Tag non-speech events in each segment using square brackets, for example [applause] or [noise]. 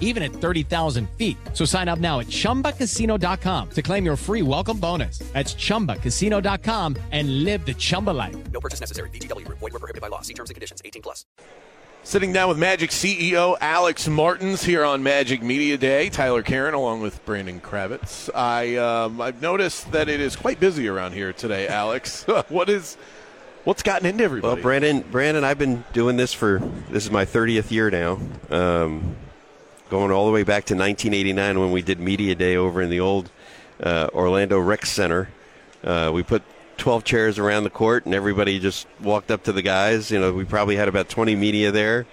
even at 30,000 feet. So sign up now at chumbacasino.com to claim your free welcome bonus. That's chumbacasino.com and live the Chumba life. No purchase necessary. VGW Group. Void were prohibited by law. See terms and conditions. 18 plus. Sitting down with Magic CEO Alex Martins here on Magic Media Day. Tyler Karen along with Brandon Kravitz. I um, I've noticed that it is quite busy around here today, Alex. [laughs] what is what's gotten into everybody? Well, Brandon, Brandon, I've been doing this for this is my 30th year now. Um, going all the way back to 1989 when we did Media Day over in the old uh, Orlando Rec Center. Uh, we put 12 chairs around the court, and everybody just walked up to the guys. You know, we probably had about 20 media there.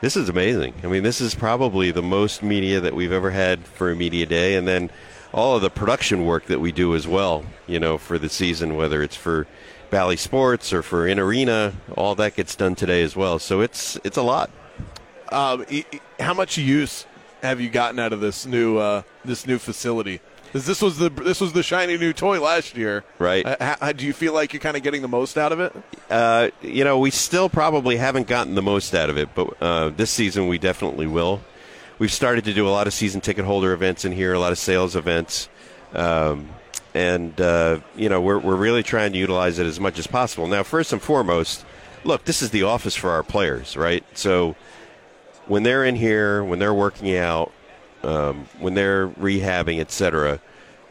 This is amazing. I mean, this is probably the most media that we've ever had for a media day, and then all of the production work that we do as well. You know, for the season, whether it's for Bally Sports or for In Arena, all that gets done today as well. So it's it's a lot. Um, how much use have you gotten out of this new uh, this new facility? Because this was the this was the shiny new toy last year, right? Uh, how, do you feel like you're kind of getting the most out of it? Uh, you know, we still probably haven't gotten the most out of it, but uh, this season we definitely will. We've started to do a lot of season ticket holder events in here, a lot of sales events, um, and uh, you know we're we're really trying to utilize it as much as possible. Now, first and foremost, look, this is the office for our players, right? So when they're in here, when they're working out, um, when they're rehabbing, etc.,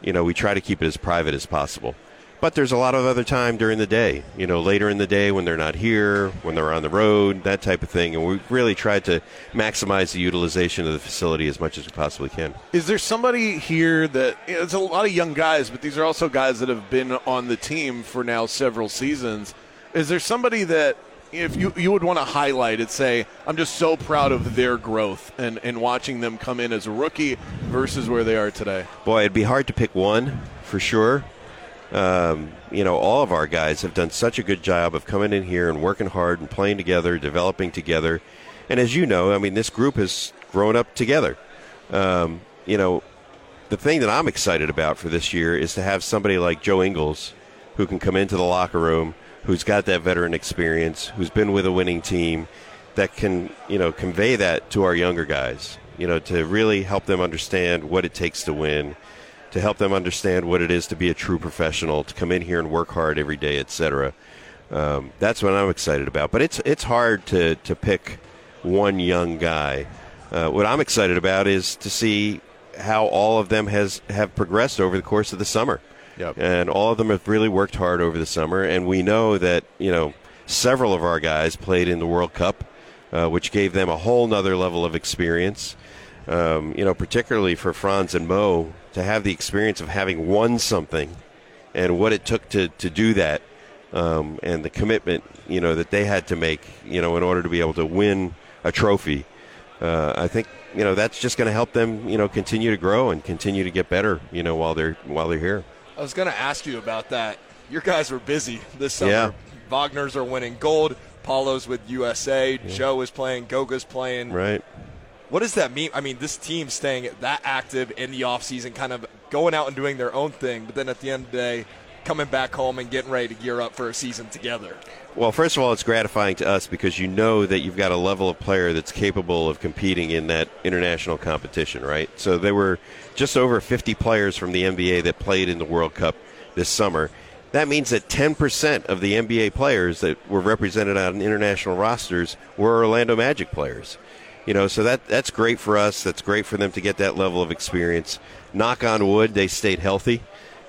you know, we try to keep it as private as possible. But there's a lot of other time during the day, you know, later in the day when they're not here, when they're on the road, that type of thing. And we've really tried to maximize the utilization of the facility as much as we possibly can. Is there somebody here that, you know, it's a lot of young guys, but these are also guys that have been on the team for now several seasons. Is there somebody that if you you would want to highlight it, say I'm just so proud of their growth and and watching them come in as a rookie versus where they are today. Boy, it'd be hard to pick one for sure. Um, you know, all of our guys have done such a good job of coming in here and working hard and playing together, developing together. And as you know, I mean, this group has grown up together. Um, you know, the thing that I'm excited about for this year is to have somebody like Joe Ingles who can come into the locker room who's got that veteran experience, who's been with a winning team, that can you know convey that to our younger guys. You know, to really help them understand what it takes to win, to help them understand what it is to be a true professional, to come in here and work hard every day, etc. Um, that's what I'm excited about. But it's it's hard to to pick one young guy. Uh, what I'm excited about is to see how all of them has have progressed over the course of the summer. Yep. And all of them have really worked hard over the summer. And we know that, you know, several of our guys played in the World Cup, uh, which gave them a whole nother level of experience. Um, you know, particularly for Franz and Mo to have the experience of having won something and what it took to, to do that um, and the commitment, you know, that they had to make, you know, in order to be able to win a trophy. Uh, I think you know that's just going to help them, you know, continue to grow and continue to get better, you know, while they're while they're here. I was going to ask you about that. Your guys were busy this summer. Yeah. Wagner's are winning gold. Paolo's with USA. Yeah. Joe is playing. Goga's playing. Right. What does that mean? I mean, this team staying that active in the offseason, kind of going out and doing their own thing, but then at the end of the day, coming back home and getting ready to gear up for a season together. Well, first of all, it's gratifying to us because you know that you've got a level of player that's capable of competing in that international competition, right? So there were just over 50 players from the NBA that played in the World Cup this summer. That means that 10% of the NBA players that were represented on international rosters were Orlando Magic players. You know, so that that's great for us. That's great for them to get that level of experience. Knock on wood, they stayed healthy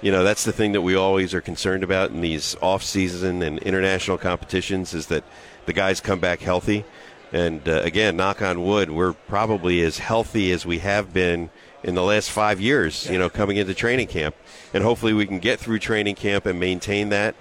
you know that's the thing that we always are concerned about in these off-season and international competitions is that the guys come back healthy. And uh, again, knock on wood, we're probably as healthy as we have been in the last five years. You know, coming into training camp, and hopefully we can get through training camp and maintain that.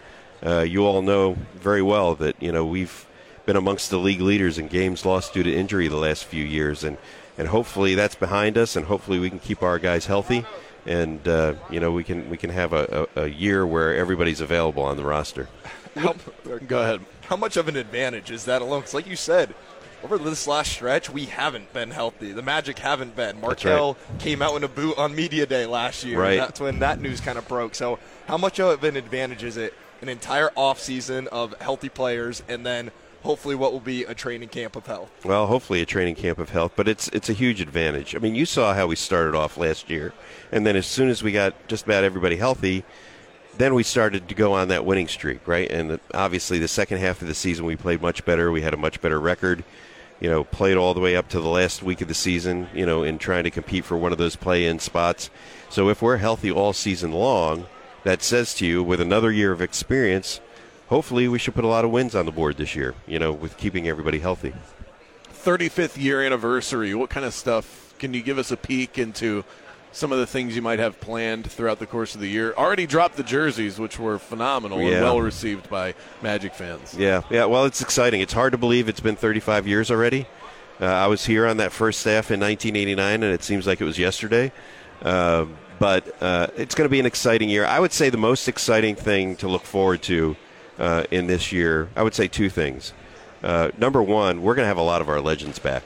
Uh, you all know very well that you know we've been amongst the league leaders in games lost due to injury the last few years, and and hopefully that's behind us, and hopefully we can keep our guys healthy and uh, you know we can we can have a, a, a, year where everybody's available on the roster. how, Go ahead. how much of an advantage is that alone? Because, like you said, over this last stretch, we haven't been healthy. The Magic haven't been. That's Markelle came out in a boot on media day last year. Right. That's when that news kind of broke. So, how much of an advantage is it? An entire offseason of healthy players, and then hopefully what will be a training camp of health. Well, hopefully a training camp of health, but it's it's a huge advantage. I mean, you saw how we started off last year, and then as soon as we got just about everybody healthy, then we started to go on that winning streak, right? And obviously, the second half of the season we played much better. We had a much better record. You know, played all the way up to the last week of the season. You know, in trying to compete for one of those play-in spots. So if we're healthy all season long, that says to you, with another year of experience, hopefully we should put a lot of wins on the board this year. You know, with keeping everybody healthy. 35th year anniversary. What kind of stuff can you give us a peek into? Some of the things you might have planned throughout the course of the year. Already dropped the jerseys, which were phenomenal and well received by Magic fans. Yeah, yeah. Well, it's exciting. It's hard to believe it's been 35 years already. Uh, I was here on that first staff in 1989, and it seems like it was yesterday. Uh, but uh, it's going to be an exciting year. I would say the most exciting thing to look forward to uh, in this year, I would say two things. Uh, number one, we're going to have a lot of our legends back.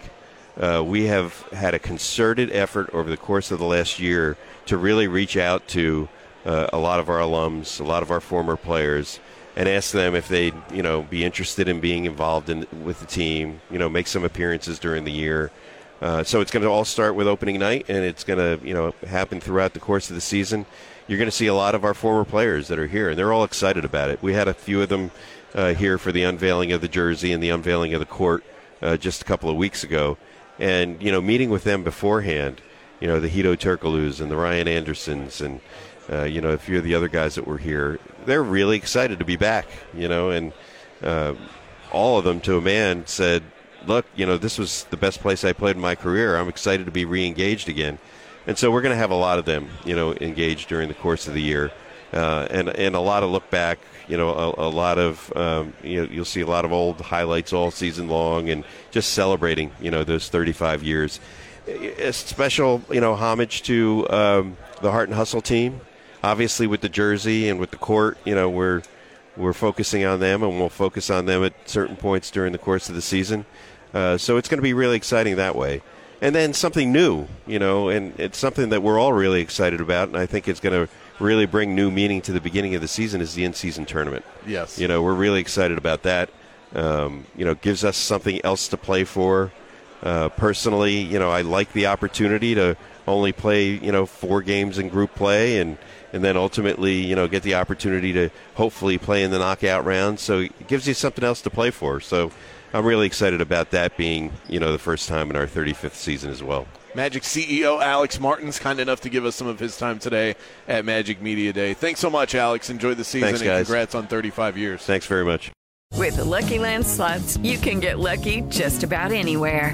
Uh, we have had a concerted effort over the course of the last year to really reach out to uh, a lot of our alums, a lot of our former players, and ask them if they'd you know be interested in being involved in with the team. You know, make some appearances during the year. Uh, so it's going to all start with opening night, and it's going to you know happen throughout the course of the season. You're going to see a lot of our former players that are here, and they're all excited about it. We had a few of them uh, here for the unveiling of the jersey and the unveiling of the court uh, just a couple of weeks ago, and you know meeting with them beforehand. You know the Hedo Turkoglu's and the Ryan Andersons and uh, you know a few of the other guys that were here. They're really excited to be back. You know, and uh, all of them to a man said, "Look, you know this was the best place I played in my career. I'm excited to be re-engaged again." And so we're going to have a lot of them, you know, engaged during the course of the year, uh, and and a lot of look back. You know, a, a lot of um, you know, you'll see a lot of old highlights all season long, and just celebrating, you know, those 35 years. A special, you know, homage to um, the Heart and Hustle team. Obviously, with the jersey and with the court, you know, we're we're focusing on them, and we'll focus on them at certain points during the course of the season. Uh, so it's going to be really exciting that way. And then something new, you know, and it's something that we're all really excited about, and I think it's going to really bring new meaning to the beginning of the season is the in-season tournament. Yes. You know, we're really excited about that. Um, you know, gives us something else to play for. Uh, personally, you know, I like the opportunity to only play, you know, four games in group play and, and then ultimately, you know, get the opportunity to hopefully play in the knockout round. So it gives you something else to play for. So I'm really excited about that being, you know, the first time in our 35th season as well. Magic CEO Alex Martins kind enough to give us some of his time today at Magic Media Day. Thanks so much, Alex. Enjoy the season Thanks, and congrats on 35 years. Thanks very much. With the Lucky Land slots, you can get lucky just about anywhere.